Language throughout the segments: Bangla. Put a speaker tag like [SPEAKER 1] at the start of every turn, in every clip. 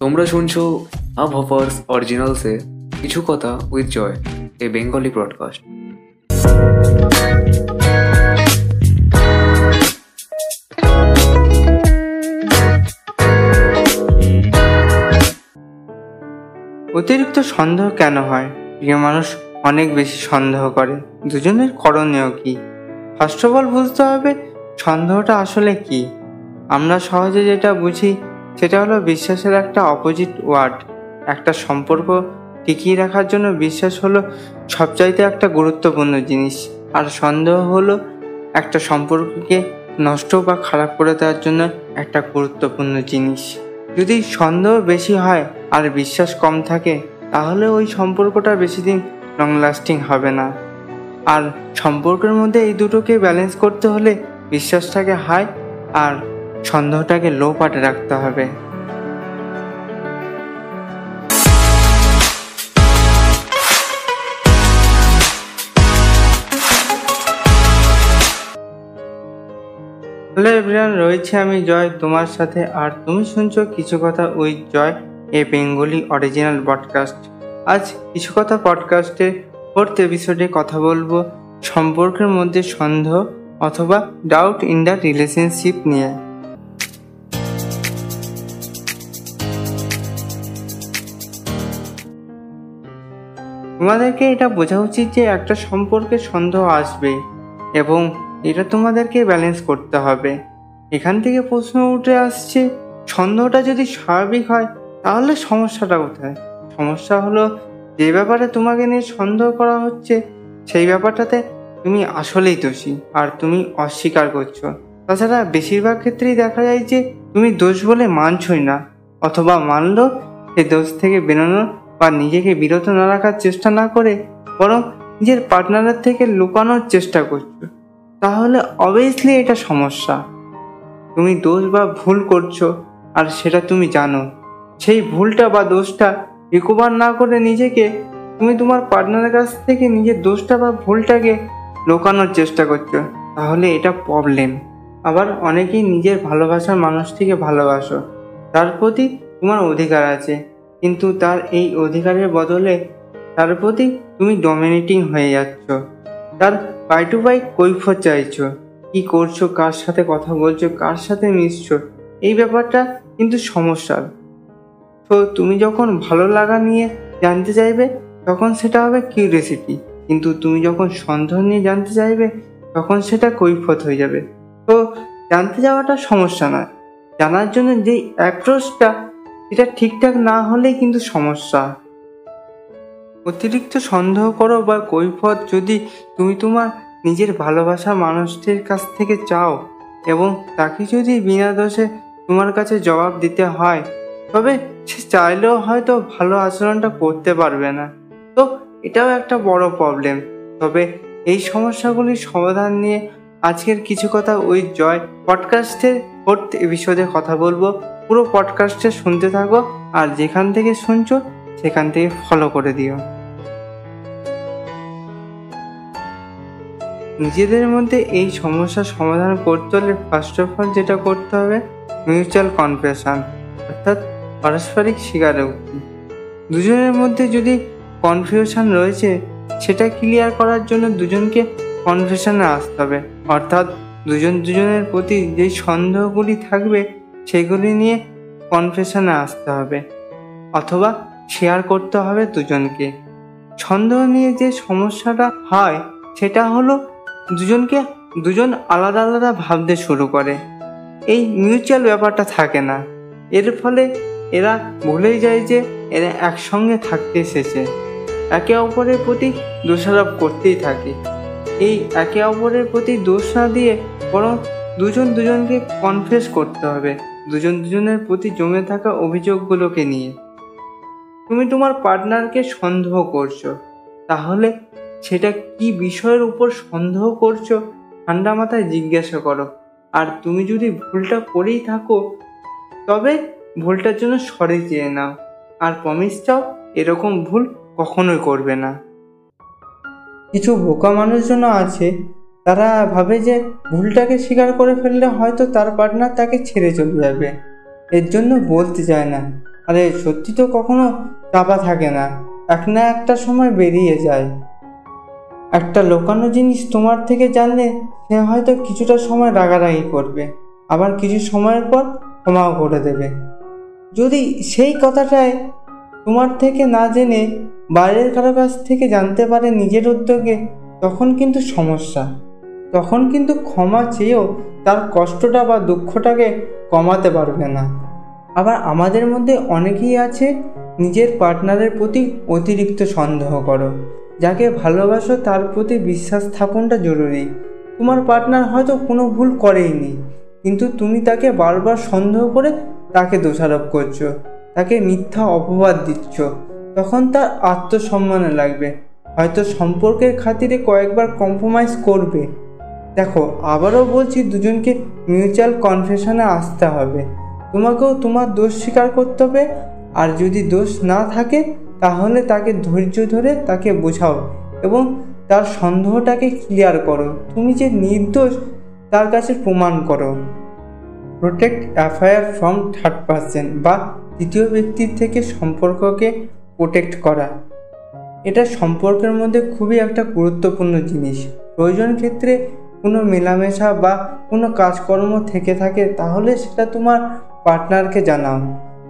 [SPEAKER 1] তোমরা শুনছো আব হপার্স অরিজিনালসে কিছু কথা with Joy a Bengali broadcast
[SPEAKER 2] অতিরিক্ত সন্দেহ কেন হয়? প্রিয় মানুষ, অনেক বেশি সন্দেহ করে। দুজনের করণীয় কি? ফার্স্ট অফ অল বুঝতে হবে সন্দেহটা আসলে কি। আমরা সহজে যেটা বুঝি সেটা হলো বিশ্বাসের একটা অপোজিট ওয়ার্ড একটা সম্পর্ক টিকিয়ে রাখার জন্য বিশ্বাস হলো সবচাইতে একটা গুরুত্বপূর্ণ জিনিস। আর সন্দেহ হলো একটা সম্পর্ককে নষ্ট বা খারাপ করে দেওয়ার জন্য একটা গুরুত্বপূর্ণ জিনিস। যদি সন্দেহ বেশি হয় আর বিশ্বাস কম থাকে, তাহলে ওই সম্পর্কটা বেশি দিন লং লাস্টিং হবে না। আর সম্পর্কের মধ্যে এই দুটোকে ব্যালেন্স করতে হলে বিশ্বাসটাকে হাই আর সন্দেহটাকে লো পাটে রাখতে হবে। হ্যালো এভরিওয়ান রয়েছে আমি জয় তোমার সাথে, আর তুমি শুনছো কিছু কথা with Joy, a Bengali original podcast আজ কিছু কথা পডকাস্টে ফোর্থ এপিসোডে কথা বলব, সম্পর্কের মধ্যে সন্দেহ অথবা ডাউট ইন দ্য রিলেশনশিপ নিয়ে। তোমাদেরকে এটা বোঝা উচিত যে একটা সম্পর্কে সন্দেহ আসবে এবং এটা তোমাদেরকে ব্যালেন্স করতে হবে। এখান থেকে প্রশ্ন উঠে আসছে, সন্দেহটা যদি স্বাভাবিক হয়, তাহলে সমস্যাটা কোথায়? সমস্যা হলো যে ব্যাপারে তোমাকে নিয়ে সন্দেহ করা হচ্ছে, সেই ব্যাপারটাতে তুমি আসলেই দোষী আর তুমি অস্বীকার করছ। তাছাড়া বেশিরভাগ ক্ষেত্রেই দেখা যায় যে তুমি দোষ বলে মানছই না, অথবা মানলেও সে দোষ থেকে বেরোনোর বা নিজেকে বিরত না রাখার চেষ্টা না করে বরং নিজের পার্টনারের থেকে লুকানোর চেষ্টা করছ। তাহলে অবভিয়াসলি এটা সমস্যা। তুমি দোষ বা ভুল করছ, আর সেটা তুমি জানো। সেই ভুলটা বা দোষটা রিকভার না করে নিজেকে তুমি তোমার পার্টনারের কাছ থেকে নিজের দোষটা বা ভুলটাকে লোকানোর চেষ্টা করছ। তাহলে এটা প্রবলেম আবার অনেকেই নিজের ভালোবাসার মানুষটিকে ভালোবাসো। তার প্রতি তোমার অধিকার আছে। কিন্তু তার এই অধিকারের বদলে তার প্রতি তুমি ডমিনেটিং হয়ে যাচ্ছ। তার বাই টু বাই কৈফত চাইছো। কি করছ, কার সাথে কথা বলছো, কার সাথে মিশছো, এই ব্যাপারটা কিন্তু সমস্যার। তো তুমি যখন ভালো লাগা নিয়ে জানতে চাইবে, তখন সেটা হবে কিউরিয়াসিটি কিন্তু তুমি যখন সন্দেহ নিয়ে জানতে চাইবে, তখন সেটা কৈফত হয়ে যাবে। তো জানতে যাওয়াটা সমস্যা নয়। জানার জন্য যেই অ্যাপ্রোচটা এটা ঠিকঠাক না হলেই কিন্তু সমস্যা। অতিরিক্ত সন্দেহ করো বা কৈফত যদি তুমি তোমার নিজের ভালোবাসা মানুষটির কাছ থেকে চাও এবং তাকে যদি বিনা দোষে তোমার কাছে জবাব দিতে হয়, তবে সে চাইলেও হয়তো ভালো আচরণটা করতে পারবে না। তো এটাও একটা বড় প্রবলেম তবে এই সমস্যাগুলির সমাধান নিয়ে আজকের কিছু কথা ওই জয় পডকাস্টের ফোর্থ এপিসোডে কথা বলব। পুরো পডকাস্টে শুনতে থাকো আর যেখান থেকে শুনছো, সেখান থেকে ফলো করে দিও। নিজেদের মধ্যে এই সমস্যার সমাধান করতে হলে ফার্স্ট অফ অল যেটা করতে হবে মিউচুয়াল কনফেশন অর্থাৎ পারস্পরিক স্বীকারোক্তি। দুজনের মধ্যে যদি কনফিউশন রয়েছে, সেটা ক্লিয়ার করার জন্য দুজনকে কনফেশনে আসতে হবে। অর্থাৎ দুজন দুজনের প্রতি যেই সন্দেহগুলি থাকবে সেগুলি নিয়ে কনফেশনে আসতে হবে, অথবা শেয়ার করতে হবে দুজনকে। সন্দেহ নিয়ে যে সমস্যাটা হয়, সেটা হলো দুজনকে দুজন আলাদা আলাদা ভাবতে শুরু করে। এই মিউচুয়াল ব্যাপারটা থাকে না। এর ফলে এরা ভুলেই যায় যে এরা একসঙ্গে থাকতে এসেছে। একে অপরের প্রতি দোষারোপ করতেই থাকে। এই একে অপরের প্রতি দোষ না দিয়ে বরং দুজন দুজনকে কনফেস করতে হবে। দুজন দুজনের প্রতি জমে থাকা অভিযোগগুলোকে নিয়ে। তুমি তোমার পার্টনারকে সন্দেহ করছ। তাহলে সেটা কি বিষয়ের উপর সন্দেহ করছ? ঠান্ডা মাথায় জিজ্ঞাসা করো। আর তুমি যদি ভুলটা করেই থাকো, তবে ভুলটার জন্য সরে চেয়ে নাও। আর প্রমিস চাও, এরকম ভুল কখনোই করবে না। কিছু বোকা মানুষজন আছে তারা ভাবে যে ভুলটাকে স্বীকার করে ফেললে হয়তো তার পার্টনার তাকে ছেড়ে চলে যাবে। এর জন্য বলতে চায় না। আরে সত্যি তো কখনো চাপা থাকে না। এক না একটা সময় বেরিয়ে যায়। একটা লোকানো জিনিস তোমার থেকে জানলে সে হয়তো কিছুটা সময় রাগারাগি করবে। আবার কিছু সময়ের পর ক্ষমাও করে দেবে। যদি সেই কথাটাই তোমার থেকে না জেনে বাইরের কারও কাছ থেকে জানতে পারে নিজের উদ্যোগে, তখন কিন্তু সমস্যা। তখন কিন্তু ক্ষমা চেয়েও তার কষ্টটা বা দুঃখটাকে কমাতে পারবে না। আবার আমাদের মধ্যে অনেকেই আছে, নিজের পার্টনারের প্রতি অতিরিক্ত সন্দেহ করো, যাকে ভালোবাসো তার প্রতি বিশ্বাস স্থাপনটা জরুরি। তোমার পার্টনার হয়তো কোনো ভুল করেইনি, কিন্তু তুমি তাকে বারবার সন্দেহ করে তাকে দোষারোপ করছ, তাকে মিথ্যা অপবাদ দিচ্ছ। তখন তার আত্মসম্মানে লাগবে, হয়তো সম্পর্কের খাতিরে কয়েকবার কম্প্রোমাইজ করবে। দেখো, আবারও বলছি দুজনকে মিউচুয়াল কনফেশনে আসতে হবে। তোমাকেও তোমার দোষ স্বীকার করতে হবে। আর যদি দোষ না থাকে, তাহলে তাকে ধৈর্য ধরে তাকে বোঝাও এবং তার সন্দেহটাকে ক্লিয়ার করো। তুমি যে নির্দোষ, তার কাছে প্রমাণ করো। Protect affair from third person বা তৃতীয় ব্যক্তির থেকে সম্পর্ককে প্রোটেক্ট করা। এটা সম্পর্কের মধ্যে খুবই একটা গুরুত্বপূর্ণ জিনিস। প্রয়োজন ক্ষেত্রে কোনো মেলামেশা বা কোনো কাজকর্ম থেকে থাকে, তাহলে সেটা তোমার পার্টনারকে জানাও।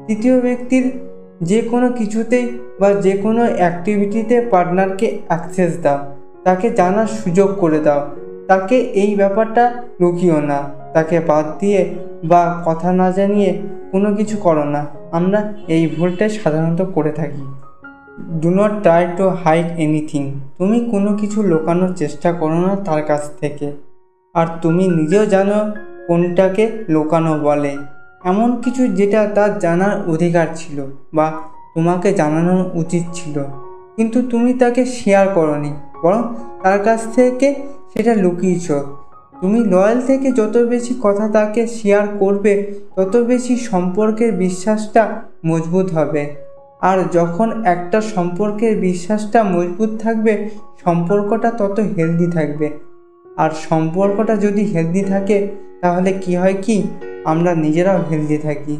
[SPEAKER 2] তৃতীয় ব্যক্তির যে কোনো কিছুতেই বা যে কোনো অ্যাক্টিভিটিতে পার্টনারকে অ্যাক্সেস দাও। তাকে জানার সুযোগ করে দাও। তাকে এই ব্যাপারটা লুকিও না। তাকে বাদ দিয়ে বা কথা না জানিয়ে কোনো কিছু করো না। আমরা এই ভুলটাই সাধারণত করে থাকি। Do not try to hide anything তুমি কোনো কিছু লুকানোর চেষ্টা করো না তার কাছ থেকে। আর তুমি নিজেও জানো কোনটাকে লুকানো বলে। এমন কিছু যেটা তার জানার অধিকার ছিল বা তোমাকে জানানো উচিত ছিল। কিন্তু তুমি তাকে শেয়ার করনি, বরং তার কাছ থেকে সেটা লুকিয়েছ। তুমি লয়াল থেকে যত বেশি কথা তাকে শেয়ার করবে, তত বেশি সম্পর্কের বিশ্বাসটা মজবুত হবে। আর যখন একটা সম্পর্কের বিশ্বাসটা মজবুত থাকবে, সম্পর্কটা তত হেলদি থাকবে। আর সম্পর্কটা যদি হেলদি থাকে, তাহলে কি হয় কি? আমরা নিজেরাও হেলদি থাকি।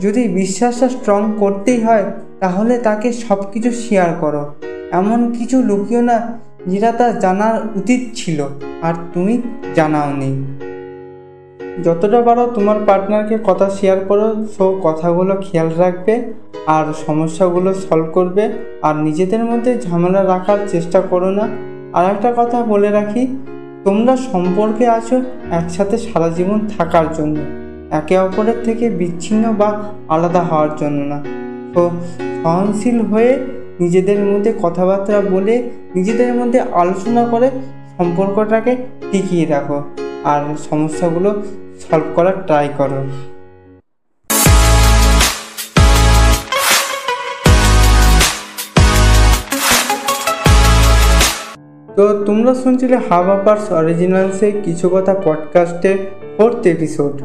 [SPEAKER 2] যদি বিশ্বাসটা স্ট্রং করতেই হয়, তাহলে তাকে সব কিছু শেয়ার করো। এমন কিছু লুকিও না, যেটা তার জানার উচিত ছিল, আর তুমি জানাওনি। যতটা পারো তোমার পার্টনারকে কথা শেয়ার করো সো কথাগুলো খেয়াল রাখবে আর সমস্যাগুলো সলভ করবে। আর নিজেদের মধ্যে ঝামেলা রাখার চেষ্টা করো না। আর একটা কথা বলে রাখি, তোমরা সম্পর্কে আছো একসাথে সারা জীবন থাকার জন্য। একে অপরের থেকে বিচ্ছিন্ন বা আলাদা হওয়ার জন্য না। তো সহনশীল হয়ে নিজেদের মধ্যে কথাবার্তা বলে, নিজেদের মধ্যে আলোচনা করে সম্পর্কটাকে টিকিয়ে রাখো। আর সমস্যাগুলো সলভ করার ট্রাই করো। তো তোমরা শুনছিলে হাবা পার্স অরিজিনালসে কিছু কথা পডকাস্টের ফোর্থ এপিসোড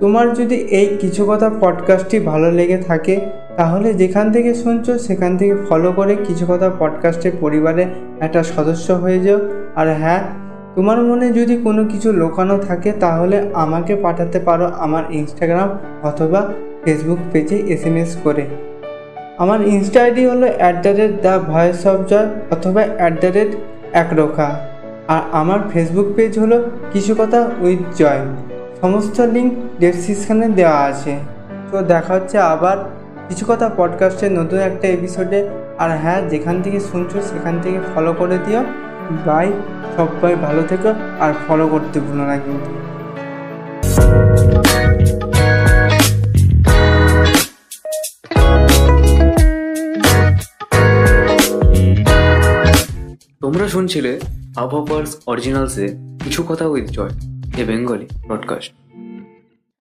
[SPEAKER 2] তোমার যদি এই কিছু কথা পডকাস্টটি ভালো লেগে থাকে, তাহলে যেখান থেকে শুনছো সেখান থেকে ফলো করে কিছু কথা পডকাস্টের পরিবারে একটা সদস্য হয়ে যাও। আর হ্যাঁ তোমার মনে যদি কোনো কিছু লোকানো থাকে, তাহলে আমাকে পাঠাতে পারো আমার ইনস্টাগ্রাম অথবা ফেসবুক পেজে এস এম এস করে। আমার ইনস্টা আইডি হলো at the rate the voice of Joy অথবা অ্যাট দ্য রেট একরোখা। আর আমার ফেসবুক পেজ হলো কিছু কথা উইথ জয় সমস্ত লিঙ্ক ডেসক্রিপশানে দেওয়া আছে। তো দেখা হচ্ছে আবার কিছু কথা পডকাস্টের নতুন একটা এপিসোডে আর হ্যাঁ যেখান থেকে শুনছো, সেখান থেকে ফলো করে দিও। বাই সবাই ভালো থেকো আর ফলো করতে ভুলো না কিন্তু।
[SPEAKER 1] তোমরা শুনছিলে আবহাওয়ার্স অরিজিনালসে কিছু কথা with Joy, a Bengali broadcast